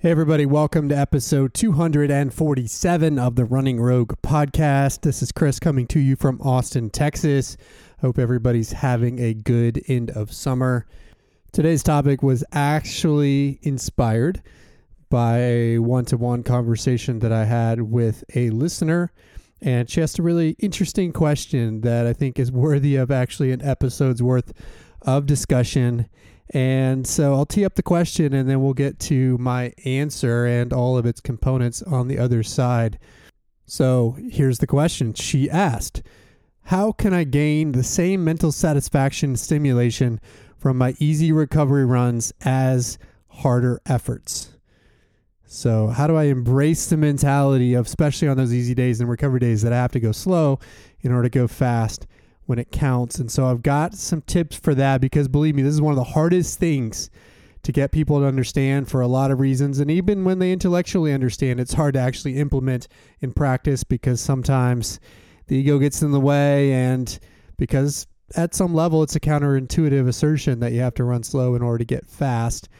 Hey, everybody, welcome to episode 247 of the Running Rogue podcast. This is Chris coming to you from Austin, Texas. Hope everybody's having a good end of summer. Today's topic was actually inspired by a one to one conversation that I had with a listener. And she asked a really interesting question that I think is worthy of actually an episode's worth of discussion. And so I'll tee up the question and then we'll get to my answer and all of its components on the other side. So here's the question she asked How can I gain the same mental satisfaction stimulation from my easy recovery runs as harder efforts? So, how do I embrace the mentality of, especially on those easy days and recovery days, that I have to go slow in order to go fast? When it counts. And so I've got some tips for that because believe me, this is one of the hardest things to get people to understand for a lot of reasons. And even when they intellectually understand, it's hard to actually implement in practice because sometimes the ego gets in the way and because at some level it's a counterintuitive assertion that you have to run slow in order to get fast.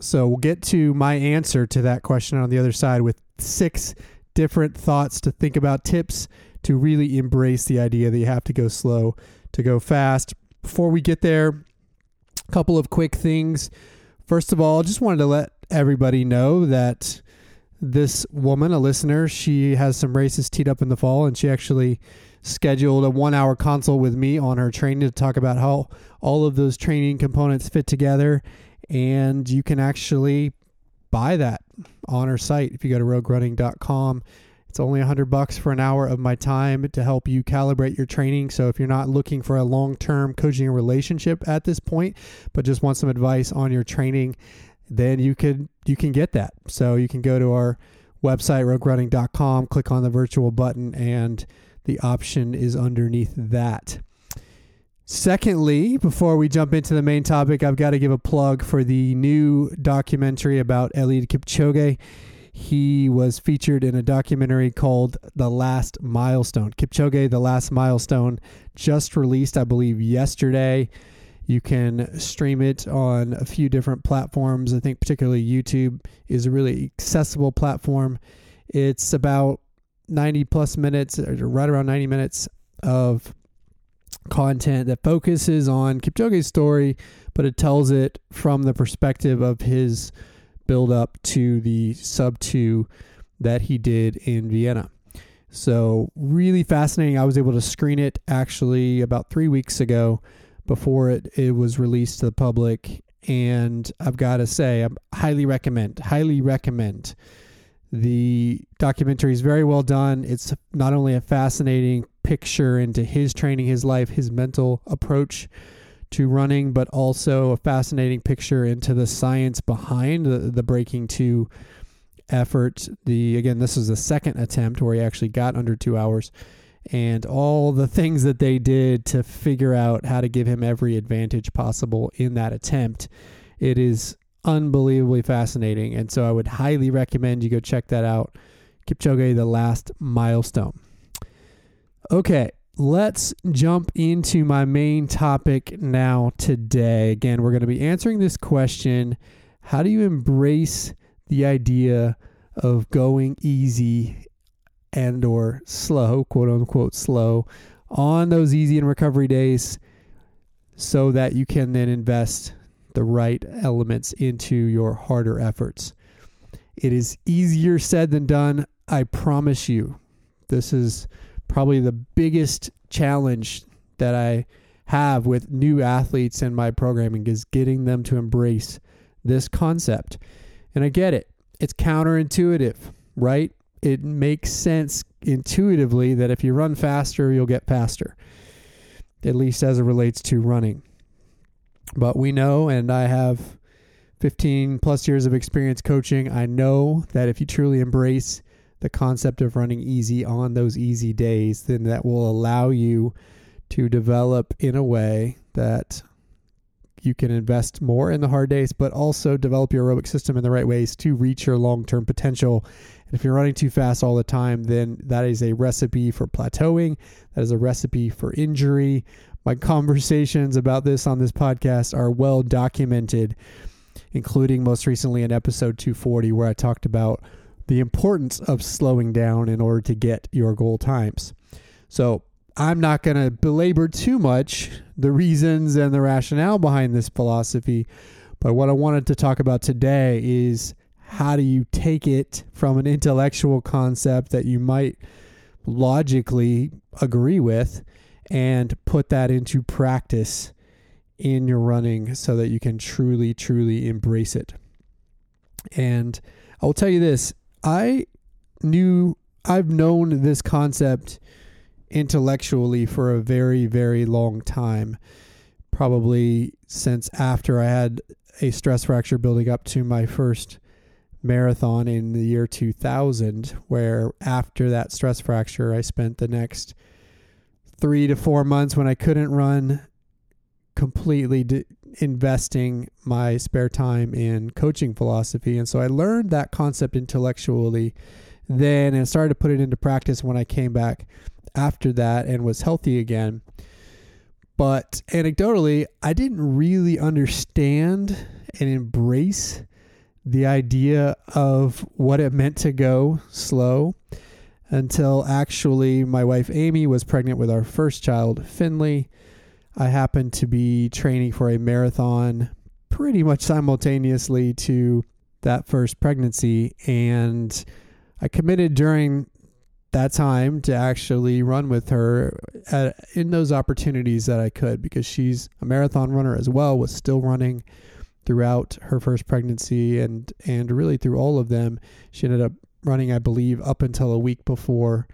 So we'll get to my answer to that question on the other side with six different thoughts to think about, tips to really embrace the idea that you have to go slow to go fast. Before we get there, a couple of quick things. First of all, just wanted to let everybody know that this woman, a listener, she has some races teed up in the fall, and she actually scheduled a one hour consult with me on her training to talk about how all of those training components fit together. And you can actually buy that on her site if you go to roguerunning.com it's only a hundred bucks for an hour of my time to help you calibrate your training. So if you're not looking for a long-term coaching relationship at this point, but just want some advice on your training, then you could you can get that. So you can go to our website roguerunning.com, click on the virtual button, and the option is underneath that. Secondly, before we jump into the main topic, I've got to give a plug for the new documentary about Eliud Kipchoge. He was featured in a documentary called The Last Milestone. Kipchoge, The Last Milestone, just released, I believe, yesterday. You can stream it on a few different platforms. I think, particularly YouTube, is a really accessible platform. It's about 90 plus minutes, right around 90 minutes of content that focuses on Kipchoge's story, but it tells it from the perspective of his build up to the sub two that he did in Vienna. So, really fascinating. I was able to screen it actually about three weeks ago before it, it was released to the public. And I've got to say, I highly recommend, highly recommend. The documentary is very well done. It's not only a fascinating picture into his training, his life, his mental approach to running, but also a fascinating picture into the science behind the, the breaking two effort. The again, this is the second attempt where he actually got under two hours, and all the things that they did to figure out how to give him every advantage possible in that attempt. It is unbelievably fascinating, and so I would highly recommend you go check that out. Kipchoge, the last milestone. Okay, let's jump into my main topic now today. Again, we're going to be answering this question How do you embrace the idea of going easy and or slow, quote unquote slow, on those easy and recovery days so that you can then invest the right elements into your harder efforts. It is easier said than done, I promise you. This is probably the biggest challenge that I have with new athletes in my programming is getting them to embrace this concept. And I get it. It's counterintuitive, right? It makes sense intuitively that if you run faster, you'll get faster, at least as it relates to running. But we know, and I have 15 plus years of experience coaching, I know that if you truly embrace the concept of running easy on those easy days, then that will allow you to develop in a way that you can invest more in the hard days, but also develop your aerobic system in the right ways to reach your long term potential. And if you're running too fast all the time, then that is a recipe for plateauing. That is a recipe for injury. My conversations about this on this podcast are well documented. including most recently in episode 240, where I talked about the importance of slowing down in order to get your goal times. So, I'm not going to belabor too much the reasons and the rationale behind this philosophy, but what I wanted to talk about today is how do you take it from an intellectual concept that you might logically agree with and put that into practice in your running so that you can truly, truly embrace it. And I will tell you this I knew, I've known this concept intellectually for a very, very long time. Probably since after I had a stress fracture building up to my first marathon in the year 2000, where after that stress fracture, I spent the next three to four months when I couldn't run completely d- investing my spare time in coaching philosophy. And so I learned that concept intellectually then and started to put it into practice when I came back after that and was healthy again. But anecdotally, I didn't really understand and embrace the idea of what it meant to go slow until actually my wife Amy was pregnant with our first child, Finley. I happened to be training for a marathon pretty much simultaneously to that first pregnancy. And I committed during that time to actually run with her at, in those opportunities that I could because she's a marathon runner as well, was still running throughout her first pregnancy and and really through all of them. She ended up running, I believe, up until a week before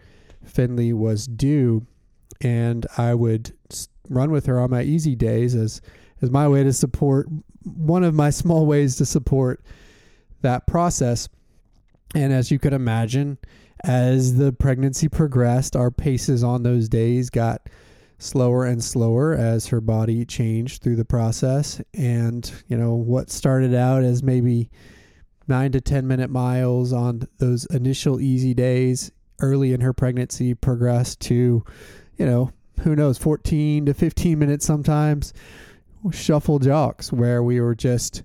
Finley was due, and I would run with her on my easy days as as my way to support one of my small ways to support that process. And as you could imagine, as the pregnancy progressed, our paces on those days got slower and slower as her body changed through the process. And, you know, what started out as maybe nine to 10 minute miles on those initial easy days early in her pregnancy progressed to, you know, who knows, 14 to 15 minutes sometimes, shuffle jogs where we were just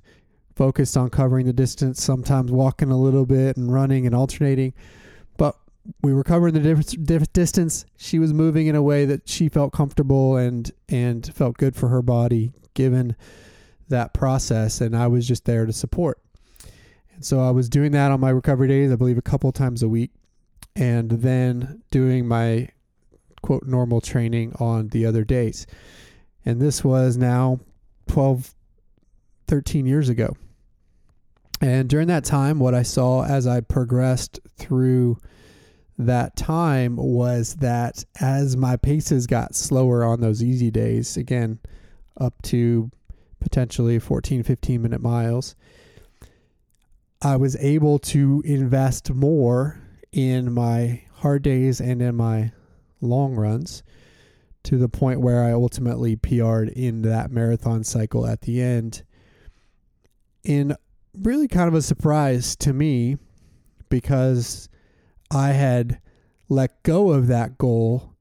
focused on covering the distance, sometimes walking a little bit and running and alternating. But we were covering the distance. She was moving in a way that she felt comfortable and and felt good for her body given that process and I was just there to support. And so I was doing that on my recovery days, I believe a couple times a week and then doing my quote normal training on the other days. And this was now 12 13 years ago. And during that time, what I saw as I progressed through that time was that as my paces got slower on those easy days, again, up to potentially 14, 15 minute miles, I was able to invest more in my hard days and in my long runs to the point where I ultimately PR'd in that marathon cycle at the end. In really kind of a surprise to me because I had let go of that goal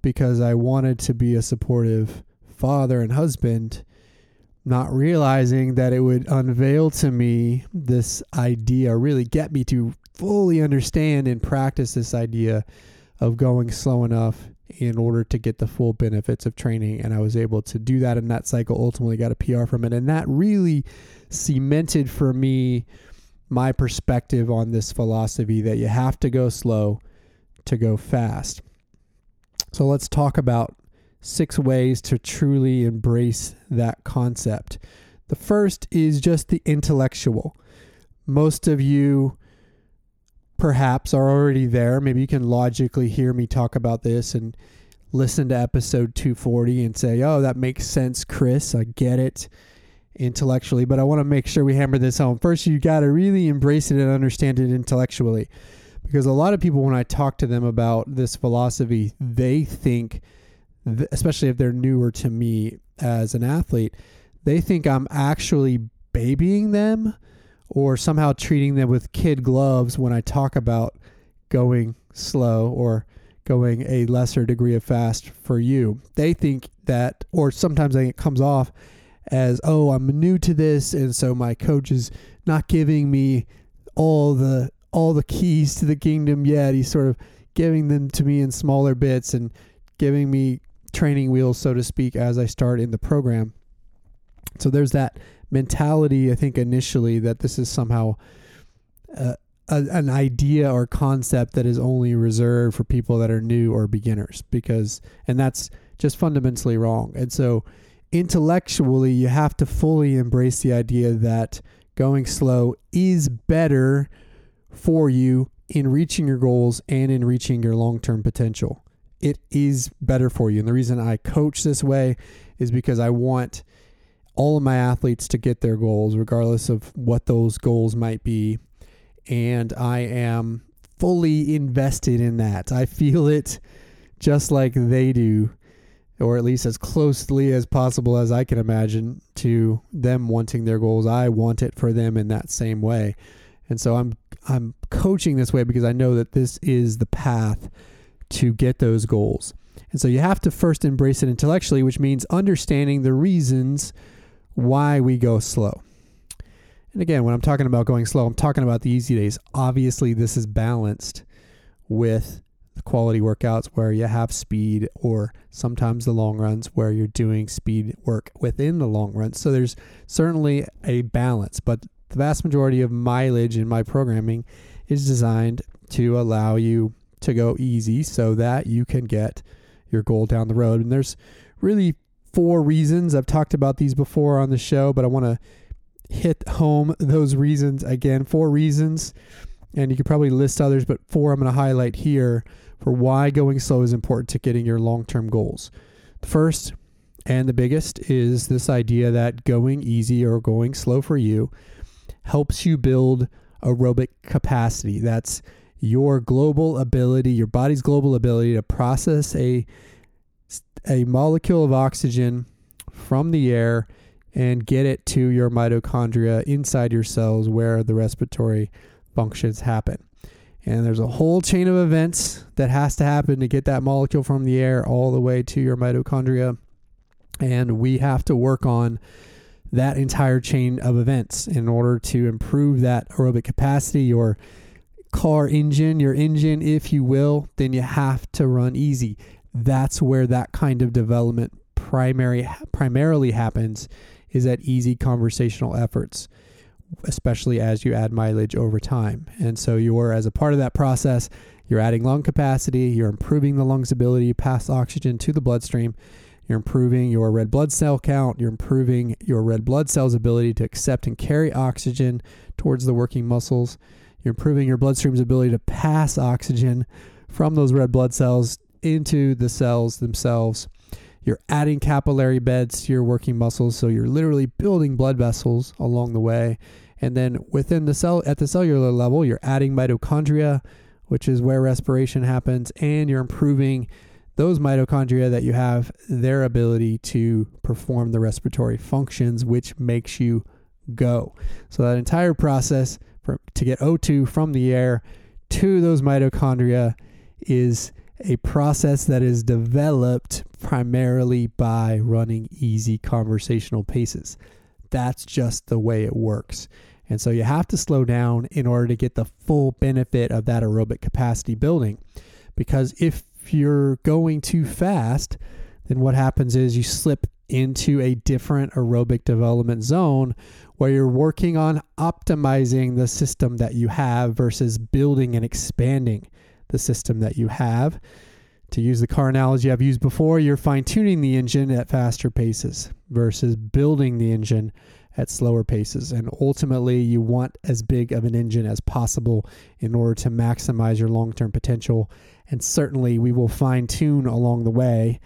because I wanted to be a supportive father and husband, not realizing that it would unveil to me this idea, really get me to fully understand and practice this idea of going slow enough in order to get the full benefits of training. And I was able to do that in that cycle, ultimately got a PR from it. And that really cemented for me my perspective on this philosophy that you have to go slow to go fast. So let's talk about six ways to truly embrace that concept. The first is just the intellectual. Most of you perhaps are already there. Maybe you can logically hear me talk about this and listen to episode 240 and say, oh, that makes sense, Chris. I get it intellectually. But I want to make sure we hammer this home. First, you got to really embrace it and understand it intellectually. Because a lot of people, when I talk to them about this philosophy, they think, especially if they're newer to me as an athlete, they think I'm actually babying them or somehow treating them with kid gloves when I talk about going slow or going a lesser degree of fast for you. They think that, or sometimes it comes off as, oh, I'm new to this, and so my coach is not giving me all the all the keys to the kingdom yet. He's sort of giving them to me in smaller bits and giving me training wheels, so to speak, as I start in the program. So there's that mentality, I think, initially that this is somehow uh, a, an idea or concept that is only reserved for people that are new or beginners, because, and that's just fundamentally wrong. And so intellectually, you have to fully embrace the idea that going slow is better for you in reaching your goals and in reaching your long term potential. It is better for you. And the reason I coach this way is because I want all of my athletes to get their goals, regardless of what those goals might be. And I am fully invested in that. I feel it just like they do, or at least as closely as possible as I can imagine to them wanting their goals. I want it for them in that same way. And so I'm I'm coaching this way because I know that this is the path to get those goals. And so you have to first embrace it intellectually, which means understanding the reasons why we go slow. And again, when I'm talking about going slow, I'm talking about the easy days. Obviously, this is balanced with the quality workouts where you have speed, or sometimes the long runs where you're doing speed work within the long runs. So there's certainly a balance, but the vast majority of mileage in my programming is designed to allow you to go easy so that you can get your goal down the road. And there's really four reasons. I've talked about these before on the show, but I want to hit home those reasons again. Four reasons, and you could probably list others, but four I'm going to highlight here for why going slow is important to getting your long term goals. The first and the biggest is this idea that going easy or going slow for you helps you build aerobic capacity. That's your global ability, your body's global ability to process a a molecule of oxygen from the air and get it to your mitochondria inside your cells where the respiratory functions happen. And there's a whole chain of events that has to happen to get that molecule from the air all the way to your mitochondria. And we have to work on that entire chain of events in order to improve that aerobic capacity, your car engine, your engine, if you will, then you have to run easy that's where that kind of development primary primarily happens is at easy conversational efforts especially as you add mileage over time. And so you're as a part of that process you're adding lung capacity you're improving the lungs ability to pass oxygen to the bloodstream you're improving your red blood cell count you're improving your red blood cells ability to accept and carry oxygen towards the working muscles you're improving your bloodstream's ability to pass oxygen from those red blood cells into the cells themselves. You're adding capillary beds to your working muscles, so you're literally building blood vessels along the way. And then within the cell, at the cellular level, you're adding mitochondria, which is where respiration happens, and you're improving those mitochondria that you have their ability to perform the respiratory functions, which makes you go. So that entire process for, to get O2 from the air to those mitochondria is a process that is developed primarily by running easy conversational paces. That's just the way it works. And so you have to slow down in order to get the full benefit of that aerobic capacity building. Because if you're going too fast, then what happens is you slip into a different aerobic development zone where you're working on optimizing the system that you have versus building and expanding the system that you have. To use the car analogy I've used before, you're fine tuning the engine at faster paces versus building the engine at slower paces. And ultimately, you want as big of an engine as possible in order to maximize your long term potential. And certainly, we will fine tune along the way.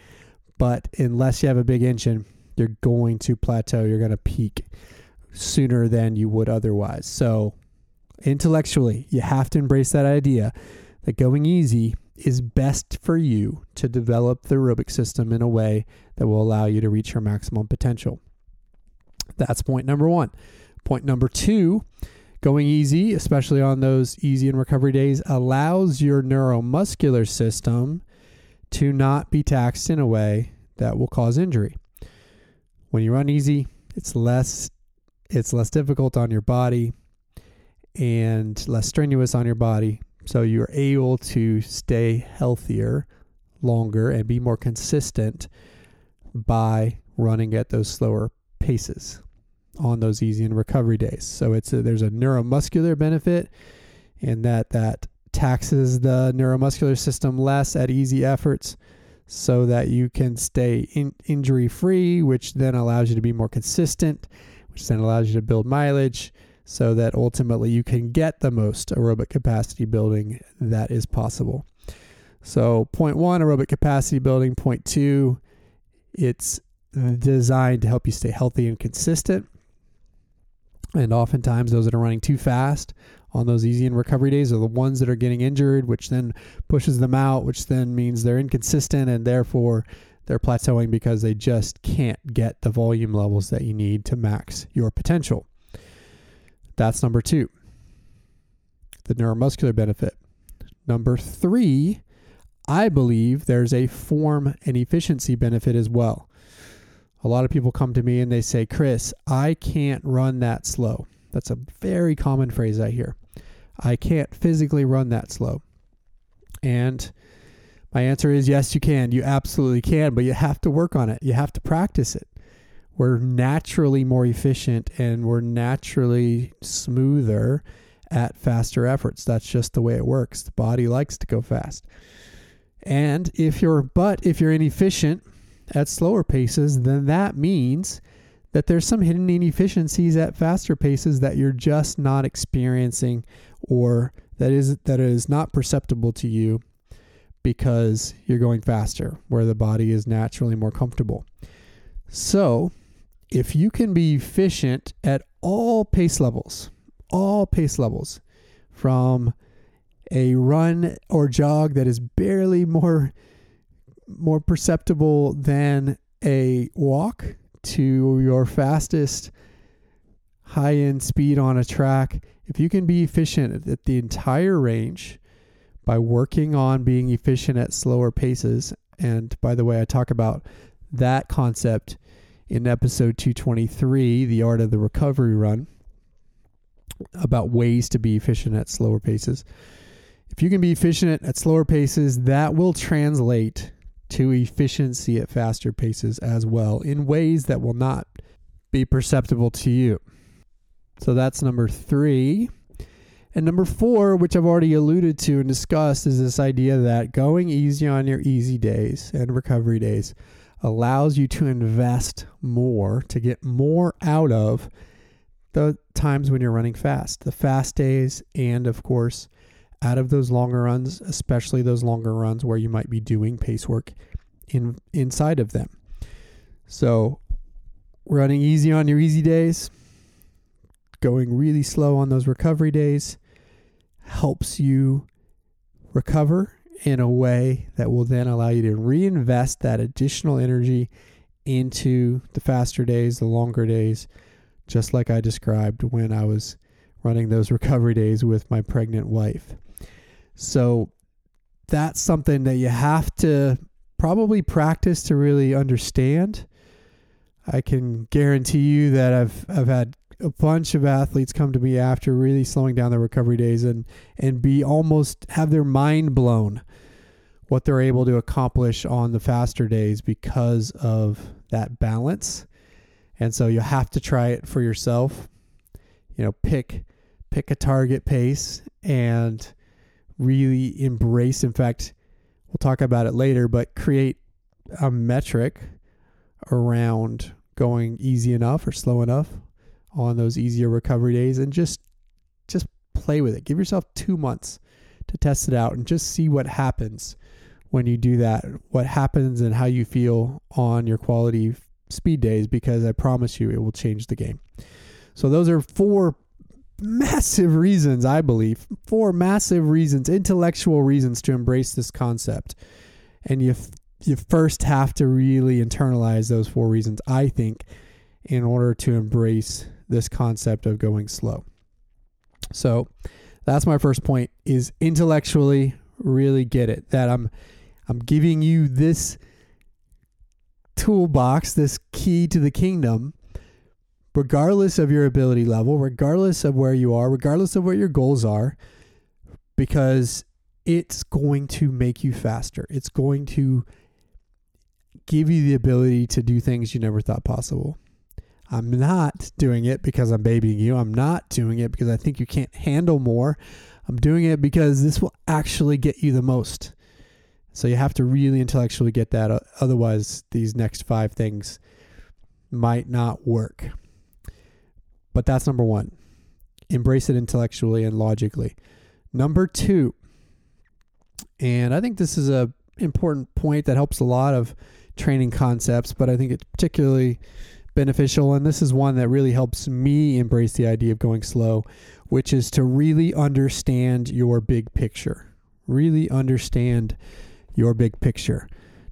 But unless you have a big engine, you're going to plateau. You're going to peak sooner than you would otherwise. So, intellectually, you have to embrace that idea that going easy is best for you to develop the aerobic system in a way that will allow you to reach your maximum potential. That's point number one. Point number two going easy, especially on those easy and recovery days, allows your neuromuscular system to not be taxed in a way that will cause injury. When you run easy, It's less it's less difficult on your body and less strenuous on your body. So you're able to stay healthier longer and be more consistent by running at those slower paces on those easy and recovery days. So it's a, there's a neuromuscular benefit in that that taxes the neuromuscular system less at easy efforts so that you can stay in, injury free, which then allows you to be more consistent, which then allows you to build mileage so that ultimately you can get the most aerobic capacity building that is possible. So, point one, aerobic capacity building. Point two, it's designed to help you stay healthy and consistent. And oftentimes, those that are running too fast on those easy and recovery days are the ones that are getting injured, which then pushes them out, which then means they're inconsistent and therefore they're plateauing because they just can't get the volume levels that you need to max your potential. That's number two, the neuromuscular benefit. Number three, I believe there's a form and efficiency benefit as well. A lot of people come to me and they say, Chris, I can't run that slow. That's a very common phrase I hear. I can't physically run that slow. And my answer is yes, you can. You absolutely can, but you have to work on it. You have to practice it. We're naturally more efficient and we're naturally smoother at faster efforts. That's just the way it works. The body likes to go fast. And if you're but if you're inefficient, at slower paces, then that means that there's some hidden inefficiencies at faster paces that you're just not experiencing or that is that is not perceptible to you because you're going faster where the body is naturally more comfortable. So, if you can be efficient at all pace levels, all pace levels from a run or jog that is barely more more perceptible than a walk to your fastest high end speed on a track. If you can be efficient at the entire range by working on being efficient at slower paces, and by the way, I talk about that concept in episode 223, The Art of the Recovery Run, about ways to be efficient at slower paces. If you can be efficient at slower paces, that will translate to efficiency at faster paces as well in ways that will not be perceptible to you. So that's number three. And number four, which I've already alluded to and discussed, is this idea that going easy on your easy days and recovery days allows you to invest more to get more out of the times when you're running fast, the fast days, and of course, out of those longer runs, especially those longer runs where you might be doing pace work in inside of them. So, running easy on your easy days, going really slow on those recovery days helps you recover in a way that will then allow you to reinvest that additional energy into the faster days, the longer days, just like I described when I was running those recovery days with my pregnant wife. So that's something that you have to probably practice to really understand. I can guarantee you that I've I've had a bunch of athletes come to me after really slowing down their recovery days and and be almost have their mind blown what they're able to accomplish on the faster days because of that balance. And so you have to try it for yourself. You know, pick pick a target pace and really embrace. In fact, we'll talk about it later, but create a metric around going easy enough or slow enough on those easier recovery days and just just play with it. Give yourself 2 months to test it out and just see what happens when you do that. What happens and how you feel on your quality speed days because I promise you it will change the game. So those are four massive reasons, I believe, four massive reasons, intellectual reasons to embrace this concept. And you you first have to really internalize those four reasons, I think, in order to embrace this concept of going slow. So, that's my first point is intellectually really get it that I'm I'm giving you this toolbox, this key to the kingdom regardless of your ability level, regardless of where you are, regardless of what your goals are, because it's going to make you faster. It's going to give you the ability to do things you never thought possible. I'm not doing it because I'm babying you. I'm not doing it because I think you can't handle more. I'm doing it because this will actually get you the most. So you have to really intellectually get that. Otherwise, these next five things might not work. But that's number one. Embrace it intellectually and logically. Number two, and I think this is a important point that helps a lot of training concepts, but I think it's particularly beneficial. And this is one that really helps me embrace the idea of going slow, which is to really understand your big picture. Really understand your big picture.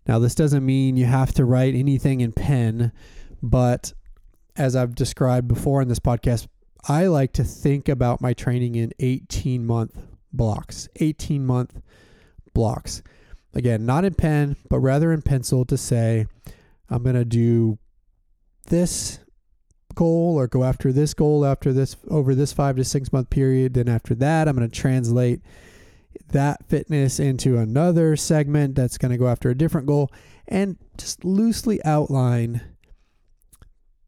Now, this doesn't mean you have to write anything in pen, but as I've described before in this podcast, I like to think about my training in 18 month blocks. 18 month blocks. Again, not in pen, but rather in pencil to say, I'm going to do this goal or go after this goal after this over this five to six month period. Then after that, I'm going to translate that fitness into another segment that's going to go after a different goal and just loosely outline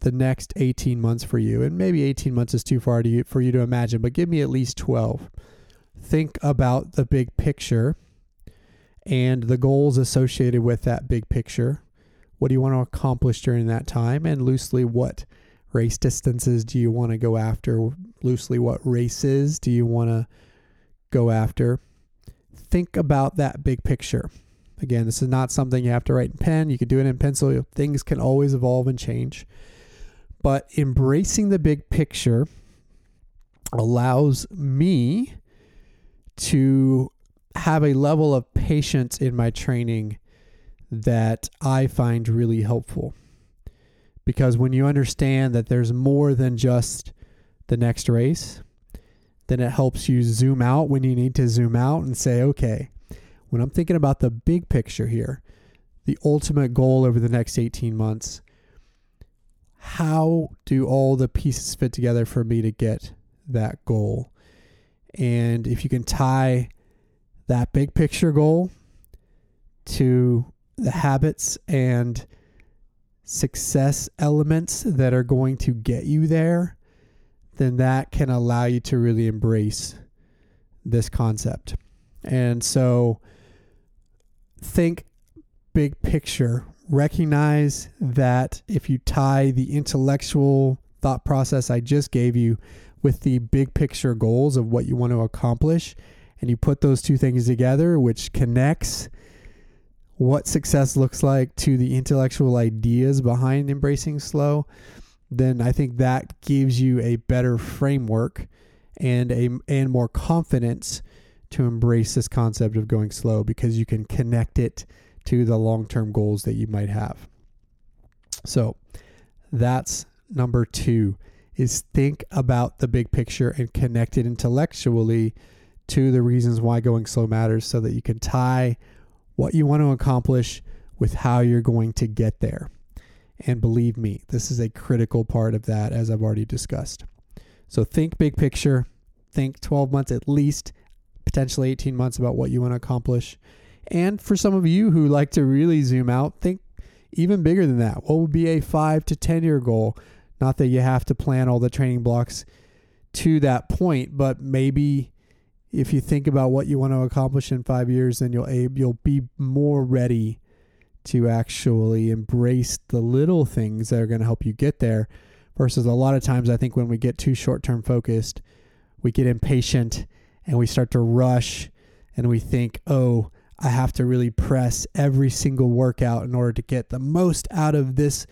the next 18 months for you. And maybe 18 months is too far to, for you to imagine, but give me at least 12. Think about the big picture and the goals associated with that big picture. What do you want to accomplish during that time? And loosely, what race distances do you want to go after? Loosely, what races do you want to go after? Think about that big picture. Again, this is not something you have to write in pen. You can do it in pencil. Things can always evolve and change. But embracing the big picture allows me to have a level of patience in my training that I find really helpful. Because when you understand that there's more than just the next race, then it helps you zoom out when you need to zoom out and say, okay, when I'm thinking about the big picture here, the ultimate goal over the next 18 months, how do all the pieces fit together for me to get that goal? And if you can tie that big picture goal to the habits and success elements that are going to get you there, then that can allow you to really embrace this concept. And so think big picture. Recognize that if you tie the intellectual thought process I just gave you with the big picture goals of what you want to accomplish, and you put those two things together, which connects what success looks like to the intellectual ideas behind embracing slow, then I think that gives you a better framework and a and more confidence to embrace this concept of going slow because you can connect it to the long-term goals that you might have. So, that's number 2 is think about the big picture and connect it intellectually to the reasons why going slow matters so that you can tie what you want to accomplish with how you're going to get there. And believe me, this is a critical part of that, as I've already discussed. So think big picture, think 12 months at least, potentially 18 months about what you want to accomplish. And for some of you who like to really zoom out, think even bigger than that. What would be a five to 10 year goal? Not that you have to plan all the training blocks to that point, but maybe if you think about what you want to accomplish in five years, then you'll you'll be more ready to actually embrace the little things that are going to help you get there. Versus a lot of times, I think when we get too short term focused, we get impatient and we start to rush and we think, oh, I have to really press every single workout in order to get the most out of this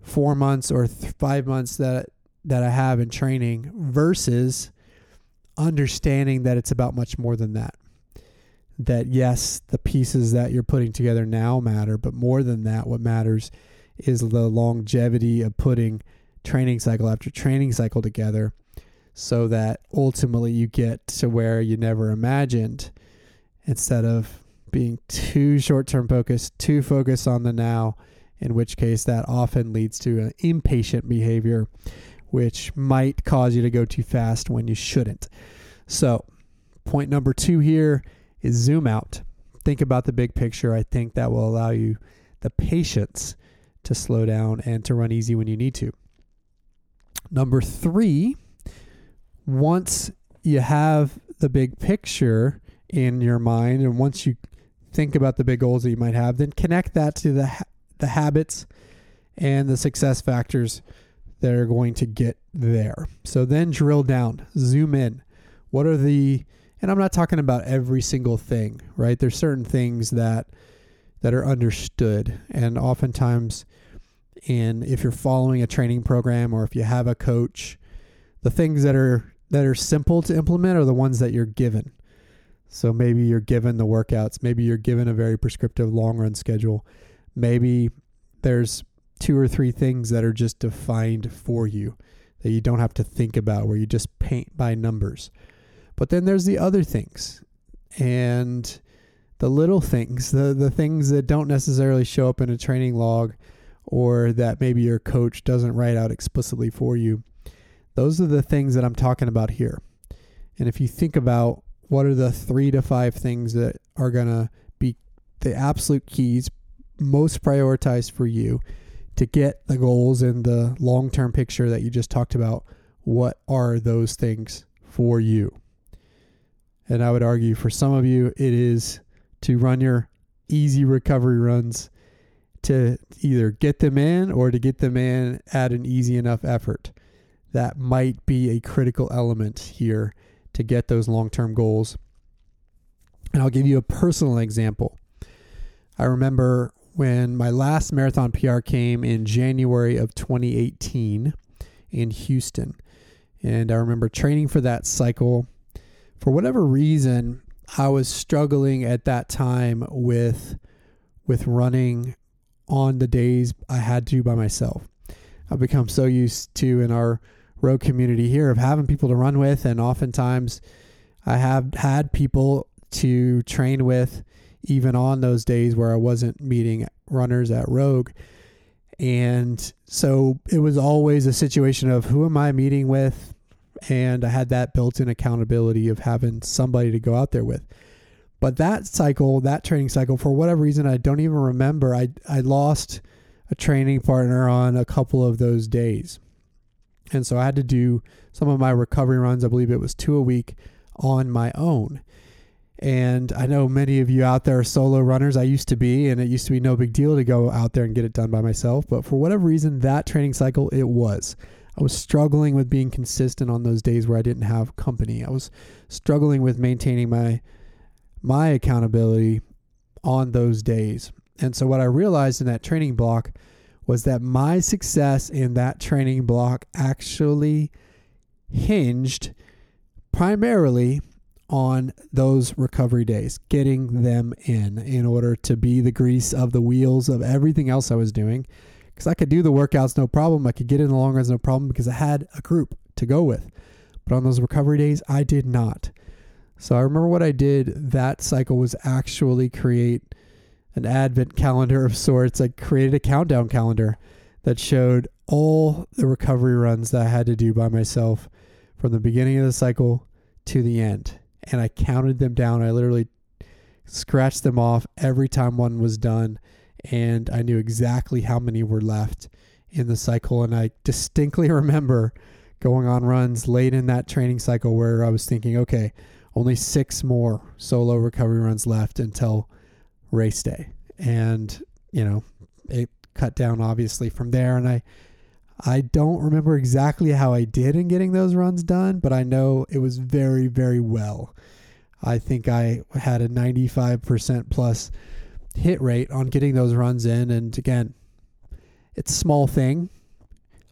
four months or th- five months that that I have in training versus understanding that it's about much more than that. That yes, the pieces that you're putting together now matter, but more than that, what matters is the longevity of putting training cycle after training cycle together so that ultimately you get to where you never imagined instead of being too short term focused, too focused on the now in which case that often leads to an impatient behavior, which might cause you to go too fast when you shouldn't. So, point number two here is zoom out. Think about the big picture. I think that will allow you the patience to slow down and to run easy when you need to. Number three, once you have the big picture in your mind, and once you think about the big goals that you might have, then connect that to the ha- the habits and the success factors that are going to get there. So then drill down, zoom in. What are the and I'm not talking about every single thing, right? There's certain things that that are understood and oftentimes in if you're following a training program or if you have a coach, the things that are that are simple to implement are the ones that you're given. So maybe you're given the workouts, maybe you're given a very prescriptive long run schedule. Maybe there's two or three things that are just defined for you that you don't have to think about where you just paint by numbers. But then there's the other things and the little things, the the things that don't necessarily show up in a training log or that maybe your coach doesn't write out explicitly for you. Those are the things that I'm talking about here. And if you think about what are the 3 to 5 things that are going to be the absolute keys most prioritized for you to get the goals and the long term picture that you just talked about, what are those things for you? And I would argue for some of you, it is to run your easy recovery runs to either get them in or to get them in at an easy enough effort. That might be a critical element here to get those long term goals. And I'll give you a personal example. I remember when my last marathon PR came in January of 2018 in Houston. And I remember training for that cycle. For whatever reason, I was struggling at that time with with running on the days I had to by myself. I've become so used to in our Rogue community here of having people to run with and oftentimes I have had people to train with even on those days where I wasn't meeting runners at Rogue. And so it was always a situation of who am I meeting with? And I had that built in accountability of having somebody to go out there with. But that cycle, that training cycle, for whatever reason, I don't even remember. I, I lost a training partner on a couple of those days. And so I had to do some of my recovery runs. I believe it was two a week on my own. And I know many of you out there are solo runners. I used to be, and it used to be no big deal to go out there and get it done by myself. But for whatever reason, that training cycle, it was. I was struggling with being consistent on those days where I didn't have company. I was struggling with maintaining my my accountability on those days. And so what I realized in that training block was that my success in that training block actually hinged primarily on those recovery days, getting them in in order to be the grease of the wheels of everything else I was doing. Because I could do the workouts no problem. I could get in the long runs no problem because I had a group to go with. But on those recovery days, I did not. So I remember what I did that cycle was actually create an advent calendar of sorts. I created a countdown calendar that showed all the recovery runs that I had to do by myself from the beginning of the cycle to the end and I counted them down. I literally scratched them off every time one was done, and I knew exactly how many were left in the cycle. And I distinctly remember going on runs late in that training cycle where I was thinking, okay, only six more solo recovery runs left until race day. And, you know, it cut down obviously from there. And I, I don't remember exactly how I did in getting those runs done, but I know it was very, very well. I think I had a 95% plus hit rate on getting those runs in. And again, it's a small thing.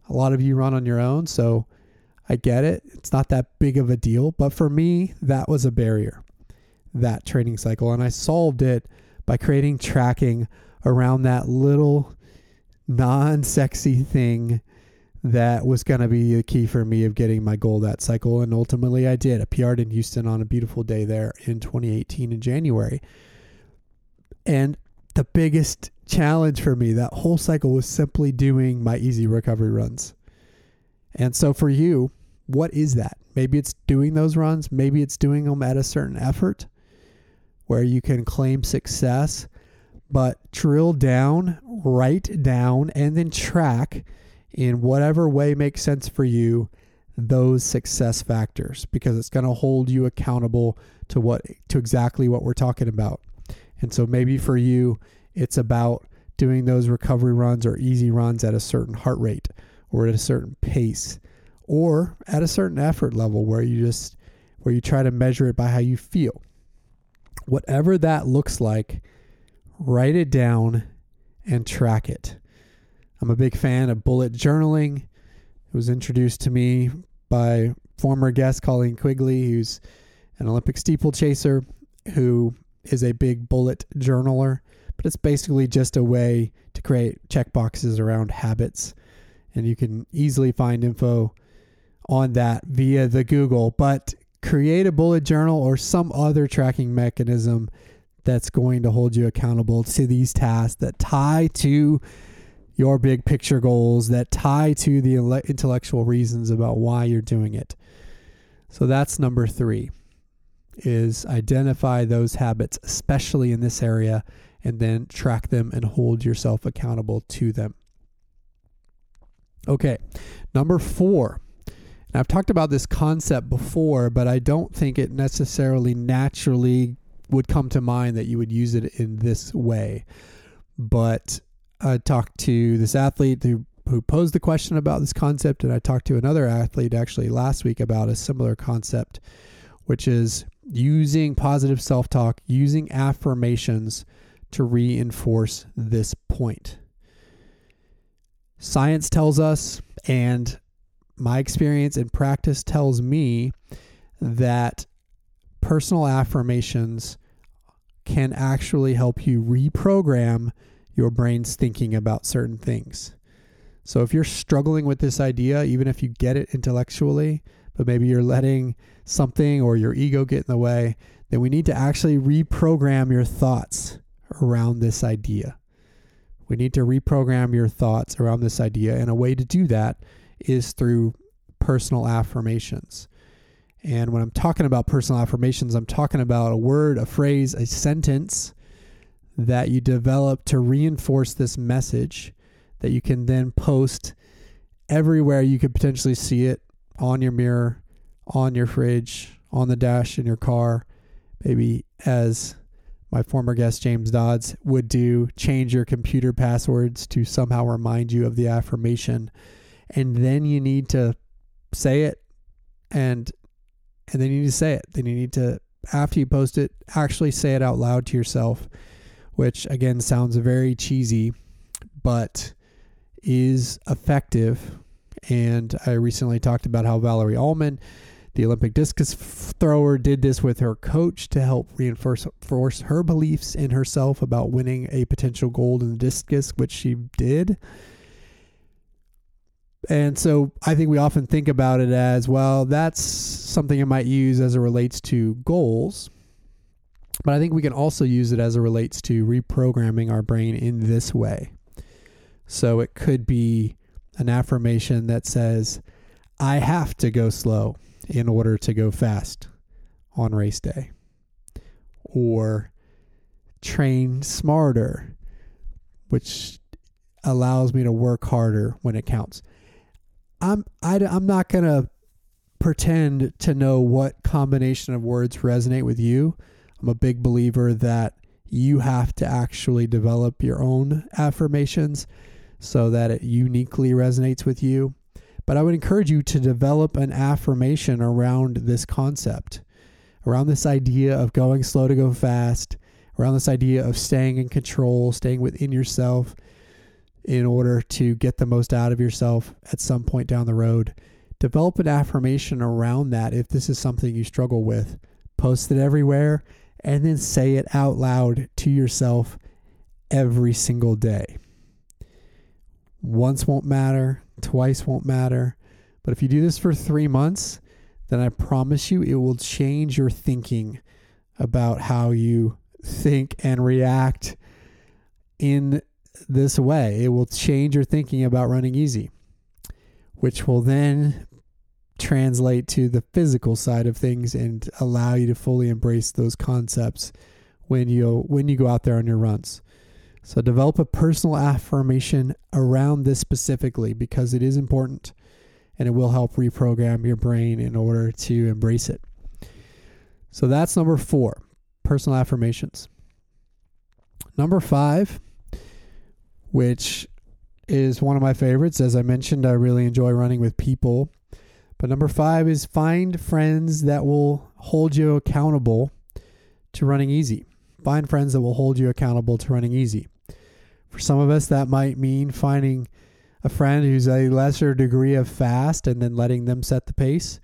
A lot of you run on your own, so I get it. It's not that big of a deal. But for me, that was a barrier, that training cycle. And I solved it by creating tracking around that little non sexy thing that was going to be the key for me of getting my goal that cycle. And ultimately, I did. I PR'd in Houston on a beautiful day there in 2018 in January. And the biggest challenge for me. That whole cycle was simply doing my easy recovery runs. And so for you, what is that? Maybe it's doing those runs, maybe it's doing them at a certain effort where you can claim success, but drill down, write down, and then track in whatever way makes sense for you those success factors because it's going to hold you accountable to what to exactly what we're talking about. And so maybe for you it's about doing those recovery runs or easy runs at a certain heart rate or at a certain pace or at a certain effort level where you just where you try to measure it by how you feel. Whatever that looks like, write it down and track it. I'm a big fan of bullet journaling. It was introduced to me by former guest Colleen Quigley, who's an Olympic steeplechaser who is a big bullet journaler. But it's basically just a way to create checkboxes around habits. And you can easily find info on that via the Google. But create a bullet journal or some other tracking mechanism that's going to hold you accountable to these tasks that tie to your big picture goals that tie to the intellectual reasons about why you're doing it. So that's number 3 is identify those habits especially in this area and then track them and hold yourself accountable to them. Okay. Number 4. Now, I've talked about this concept before, but I don't think it necessarily naturally would come to mind that you would use it in this way. But I talked to this athlete who who posed the question about this concept, and I talked to another athlete actually last week about a similar concept, which is using positive self talk, using affirmations to reinforce this point. Science tells us, and my experience and practice tells me that personal affirmations can actually help you reprogram your brain's thinking about certain things. So if you're struggling with this idea, even if you get it intellectually, but maybe you're letting something or your ego get in the way, then we need to actually reprogram your thoughts around this idea. We need to reprogram your thoughts around this idea. And a way to do that is through personal affirmations. And when I'm talking about personal affirmations, I'm talking about a word, a phrase, a sentence that you develop to reinforce this message that you can then post everywhere you could potentially see it on your mirror, on your fridge, on the dash in your car, maybe as my former guest James Dodds would do, change your computer passwords to somehow remind you of the affirmation. And then you need to say it and and then you need to say it. Then you need to after you post it, actually say it out loud to yourself which again sounds very cheesy, but is effective. And I recently talked about how Valarie Allman, the Olympic discus thrower, did this with her coach to help reinforce force her beliefs in herself about winning a potential gold in the discus, which she did. And so I think we often think about it as well, that's something I might use as it relates to goals. But I think we can also use it as it relates to reprogramming our brain in this way. So it could be an affirmation that says, I have to go slow in order to go fast on race day. Or train smarter, which allows me to work harder when it counts. I'm I, am i am not going to pretend to know what combination of words resonate with you. I'm a big believer that you have to actually develop your own affirmations so that it uniquely resonates with you. But I would encourage you to develop an affirmation around this concept, around this idea of going slow to go fast, around this idea of staying in control, staying within yourself in order to get the most out of yourself at some point down the road. Develop an affirmation around that if this is something you struggle with. Post it everywhere and then say it out loud to yourself every single day. Once won't matter, twice won't matter. But if you do this for three months, then I promise you it will change your thinking about how you think and react in this way. It will change your thinking about running easy, which will then translate to the physical side of things and allow you to fully embrace those concepts when you when you go out there on your runs. So develop a personal affirmation around this specifically because it is important and it will help reprogram your brain in order to embrace it. So that's number 4, personal affirmations. Number 5, which is one of my favorites as I mentioned I really enjoy running with people. But number 5 is find friends that will hold you accountable to running easy. Find friends that will hold you accountable to running easy. For some of us, that might mean finding a friend who's a lesser degree of fast and then letting them set the pace.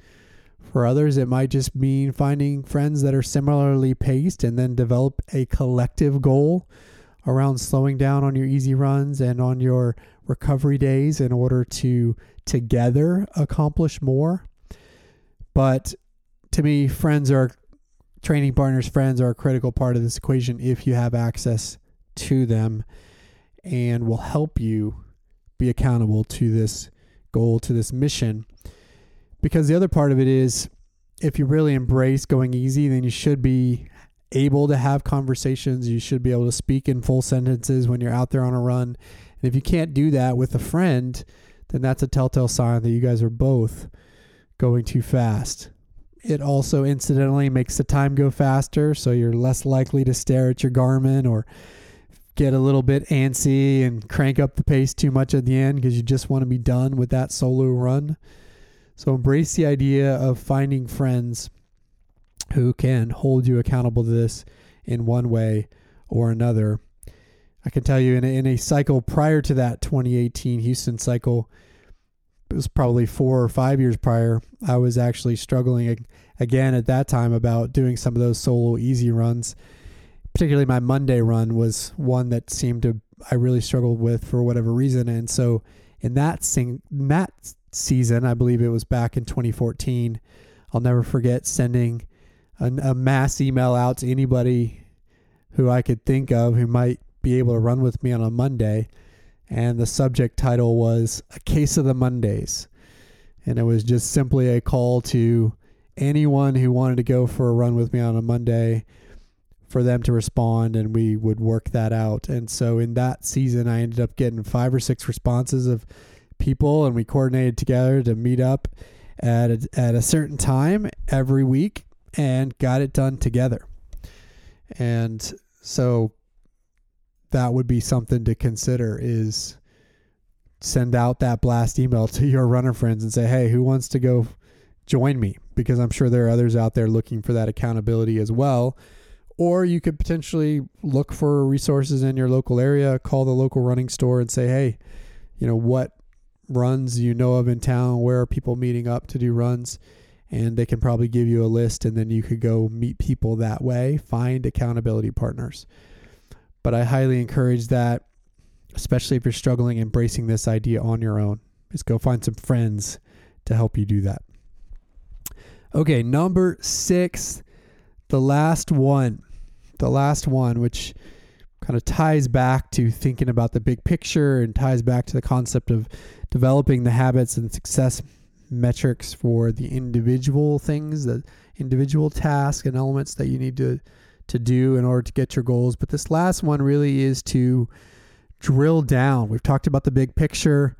For others, it might just mean finding friends that are similarly paced and then develop a collective goal around slowing down on your easy runs and on your recovery days in order to together accomplish more. But to me, friends are training partners, friends are a critical part of this equation if you have access to them and will help you be accountable to this goal, to this mission. Because the other part of it is if you really embrace going easy, then you should be able to have conversations. You should be able to speak in full sentences when you're out there on a run. And if you can't do that with a friend, then that's a telltale sign that you guys are both going too fast. It also incidentally makes the time go faster, so you're less likely to stare at your Garmin or get a little bit antsy and crank up the pace too much at the end because you just want to be done with that solo run. So embrace the idea of finding friends who can hold you accountable to this in one way or another. I can tell you in a, in a cycle prior to that 2018 Houston cycle, it was probably four or five years prior, I was actually struggling again at that time about doing some of those solo easy runs particularly my Monday run was one that seemed to I really struggled with for whatever reason, and so in that sing in that season, I believe it was back in 2014. I'll never forget sending a, a mass email out to anybody who I could think of who might be able to run with me on a Monday, and the subject title was "A Case of the Mondays," and it was just simply a call to anyone who wanted to go for a run with me on a Monday for them to respond and we would work that out. And so in that season, I ended up getting five or six responses of people and we coordinated together to meet up at a, at a certain time every week and got it done together. And so that would be something to consider is send out that blast email to your runner friends and say, "Hey, who wants to go join me?" because I'm sure there are others out there looking for that accountability as well or you could potentially look for resources in your local area, call the local running store and say, hey, you know, what runs you know of in town? Where are people meeting up to do runs? And they can probably give you a list, and then you could go meet people that way, find accountability partners. But I highly encourage that, especially if you're struggling embracing this idea on your own, is go find some friends to help you do that. Okay, number six, the last one the last one, which kind of ties back to thinking about the big picture and ties back to the concept of developing the habits and success metrics for the individual things, the individual tasks and elements that you need to to do in order to get your goals. But this last one really is to drill down. We've talked about the big picture,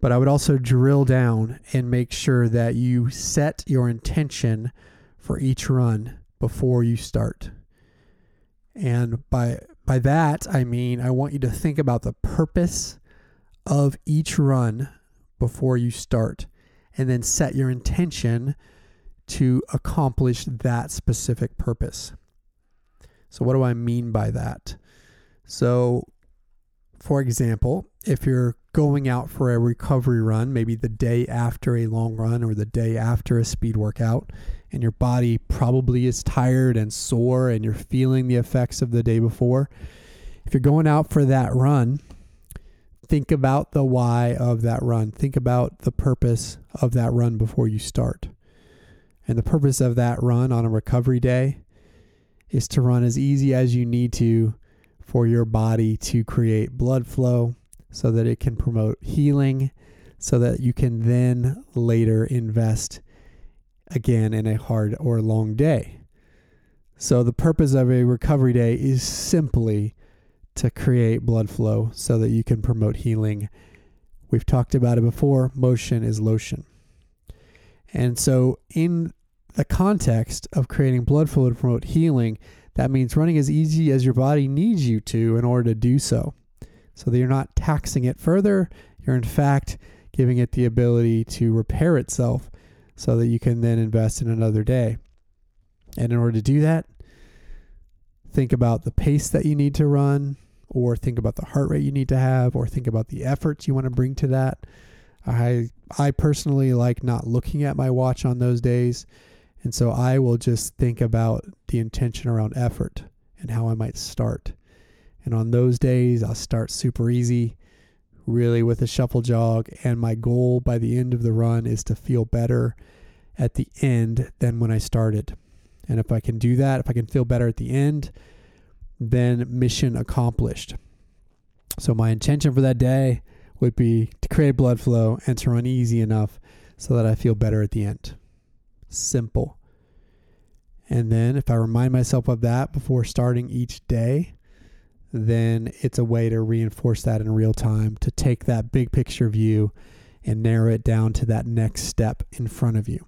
but I would also drill down and make sure that you set your intention for each run before you start. And by by that I mean I want you to think about the purpose of each run before you start and then set your intention to accomplish that specific purpose. So what do I mean by that? So for example, if you're going out for a recovery run, maybe the day after a long run or the day after a speed workout, and your body probably is tired and sore and you're feeling the effects of the day before, if you're going out for that run, think about the why of that run. Think about the purpose of that run before you start. And the purpose of that run on a recovery day is to run as easy as you need to for your body to create blood flow so that it can promote healing, so that you can then later invest again in a hard or long day. So, the purpose of a recovery day is simply to create blood flow so that you can promote healing. We've talked about it before motion is lotion. And so, in the context of creating blood flow to promote healing, that means running as easy as your body needs you to in order to do so. So that you're not taxing it further, you're in fact giving it the ability to repair itself so that you can then invest in another day. And in order to do that, think about the pace that you need to run, or think about the heart rate you need to have, or think about the efforts you want to bring to that. I I personally like not looking at my watch on those days, and so I will just think about the intention around effort and how I might start. And on those days, I'll start super easy, really with a shuffle jog, and my goal by the end of the run is to feel better at the end than when I started. And if I can do that, if I can feel better at the end, then mission accomplished. So my intention for that day would be to create blood flow and to run easy enough so that I feel better at the end. Simple. And then if I remind myself of that before starting each day, then it's a way to reinforce that in real time, to take that big picture view and narrow it down to that next step in front of you.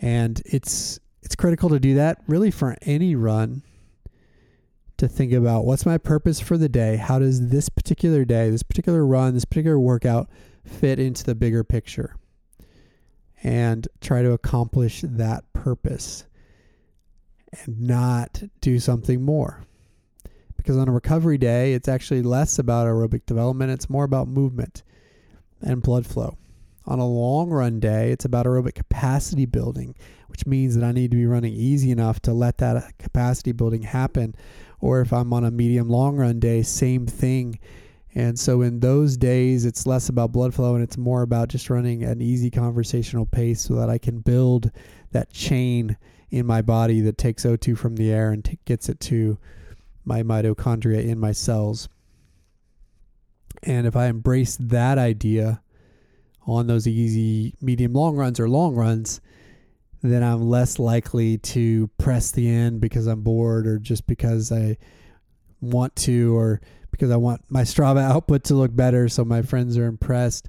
And it's it's critical to do that really for any run to think about what's my purpose for the day? How does this particular day, this particular run, this particular workout fit into the bigger picture? And try to accomplish that purpose and not do something more. Because on a recovery day, it's actually less about aerobic development, it's more about movement and blood flow. On a long run day, it's about aerobic capacity building, which means that I need to be running easy enough to let that capacity building happen. Or if I'm on a medium long run day, same thing. And so in those days, it's less about blood flow and it's more about just running an easy conversational pace so that I can build that chain in my body that takes O2 from the air and t- gets it to my mitochondria in my cells. And if I embrace that idea on those easy medium long runs or long runs, then I'm less likely to press the end because I'm bored or just because I want to or because I want my Strava output to look better so my friends are impressed.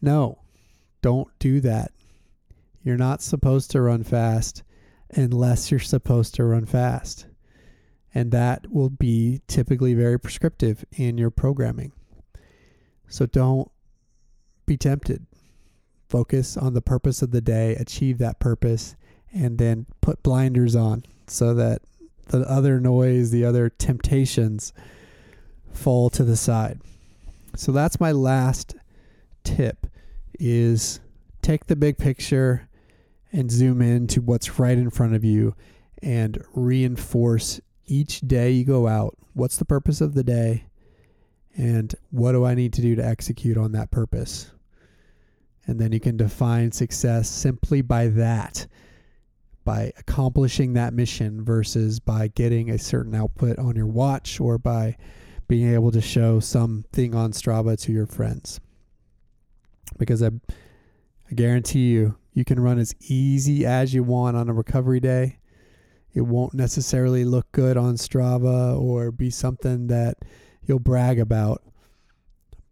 No, don't do that. You're not supposed to run fast unless you're supposed to run fast. And that will be typically very prescriptive in your programming. So don't be tempted. Focus on the purpose of the day, achieve that purpose, and then put blinders on so that the other noise, the other temptations fall to the side. So that's my last tip is take the big picture and zoom in to what's right in front of you and reinforce each day you go out. What's the purpose of the day? And what do I need to do to execute on that purpose? And then you can define success simply by that, by accomplishing that mission versus by getting a certain output on your watch or by being able to show something on Strava to your friends. Because I, I guarantee you, you can run as easy as you want on a recovery day. It won't necessarily look good on Strava or be something that you'll brag about.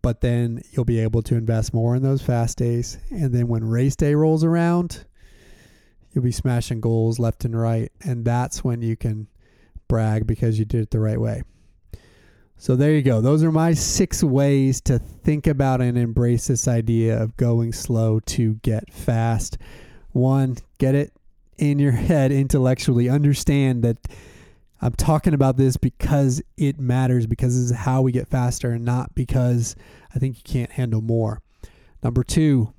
But then you'll be able to invest more in those fast days. And then when race day rolls around, you'll be smashing goals left and right. And that's when you can brag because you did it the right way. So there you go. Those are my six ways to think about and embrace this idea of going slow to get fast. One, get it in your head intellectually. Understand that I'm talking about this because it matters, because this is how we get faster and not because I think you can't handle more. Number two,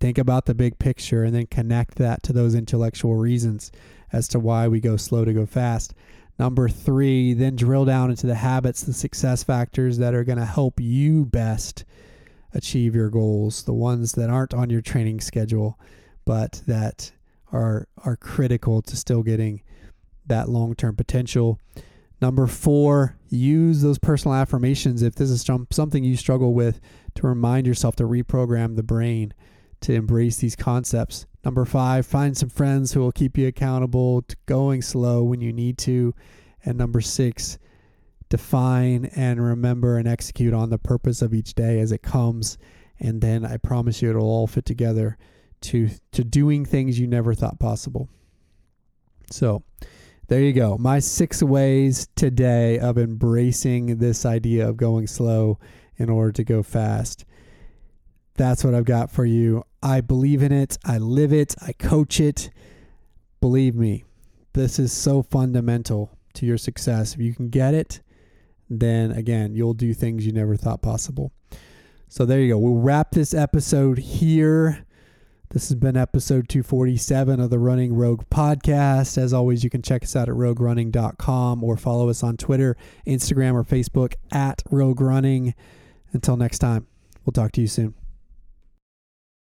think about the big picture and then connect that to those intellectual reasons as to why we go slow to go fast. Number three, then drill down into the habits, the success factors that are going to help you best achieve your goals, the ones that aren't on your training schedule, but that are are critical to still getting that long term potential. Number four, use those personal affirmations if this is something you struggle with to remind yourself to reprogram the brain to embrace these concepts. Number five, find some friends who will keep you accountable to going slow when you need to. And number six, define and remember and execute on the purpose of each day as it comes. And then I promise you it'll all fit together to, to doing things you never thought possible. So, there you go. My six ways today of embracing this idea of going slow in order to go fast. That's what I've got for you. I believe in it. I live it. I coach it. Believe me, this is so fundamental to your success. If you can get it, then again, you'll do things you never thought possible. So there you go. We'll wrap this episode here. This has been episode 247 of the Running Rogue podcast. As always, you can check us out at roguerunning.com or follow us on Twitter, Instagram, or Facebook at Rogue Running. Until next time, we'll talk to you soon.